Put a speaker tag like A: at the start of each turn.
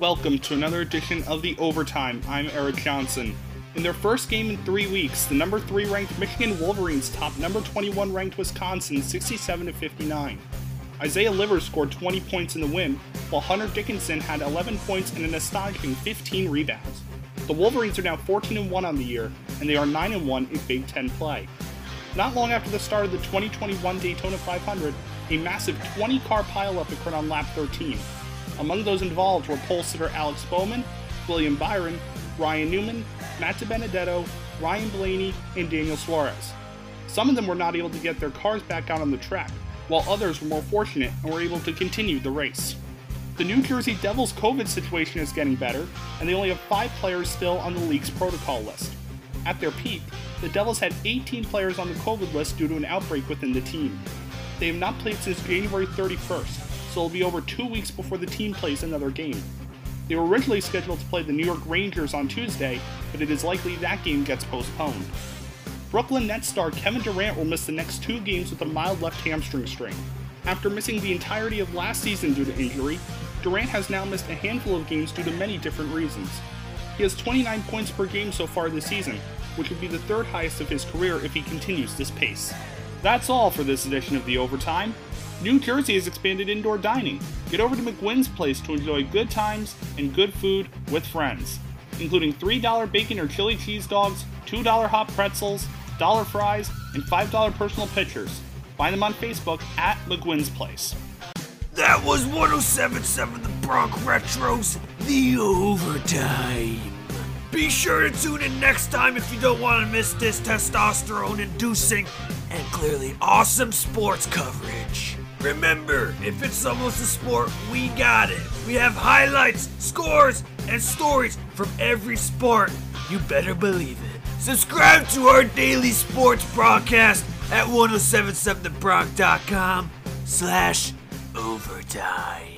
A: Welcome to another edition of The Overtime. I'm Erik Johnson. In their first game in three weeks, the number 3 ranked Michigan Wolverines topped number 21 ranked Wisconsin 67 59. Isaiah Livers scored 20 points in the win, while Hunter Dickinson had 11 points and an astonishing 15 rebounds. The Wolverines are now 14 1 on the year, and they are 9 1 in Big Ten play. Not long after the start of the 2021 Daytona 500, a massive 20 car pileup occurred on lap 13. Among those involved were pole sitter Alex Bowman, William Byron, Ryan Newman, Matt DiBenedetto, Ryan Blaney, and Daniel Suarez. Some of them were not able to get their cars back out on the track, while others were more fortunate and were able to continue the race. The New Jersey Devils COVID situation is getting better, and they only have five players still on the league's protocol list. At their peak, the Devils had 18 players on the COVID list due to an outbreak within the team. They have not played since January 31st, it'll be over two weeks before the team plays another game. They were originally scheduled to play the New York Rangers on Tuesday, but it is likely that game gets postponed. Brooklyn Nets star Kevin Durant will miss the next two games with a mild left hamstring strain. After missing the entirety of last season due to injury, Durant has now missed a handful of games due to many different reasons. He has 29 points per game so far this season, which would be the third highest of his career if he continues this pace. That's all for this edition of The Overtime. New Jersey has expanded indoor dining. Get over to McGuinn's Place to enjoy good times and good food with friends, including $3 bacon or chili cheese dogs, $2 hot pretzels, dollar fries, and $5 personal pitchers. Find them on Facebook at McGuinn's Place.
B: That was 1077 The Bronx Retros, the overtime. Be sure to tune in next time if you don't want to miss this testosterone inducing and clearly awesome sports coverage. Remember, if it's almost a sport, we got it. We have highlights, scores, and stories from every sport. You better believe it. Subscribe to our daily sports broadcast at 1077thebronx.com slash overtime.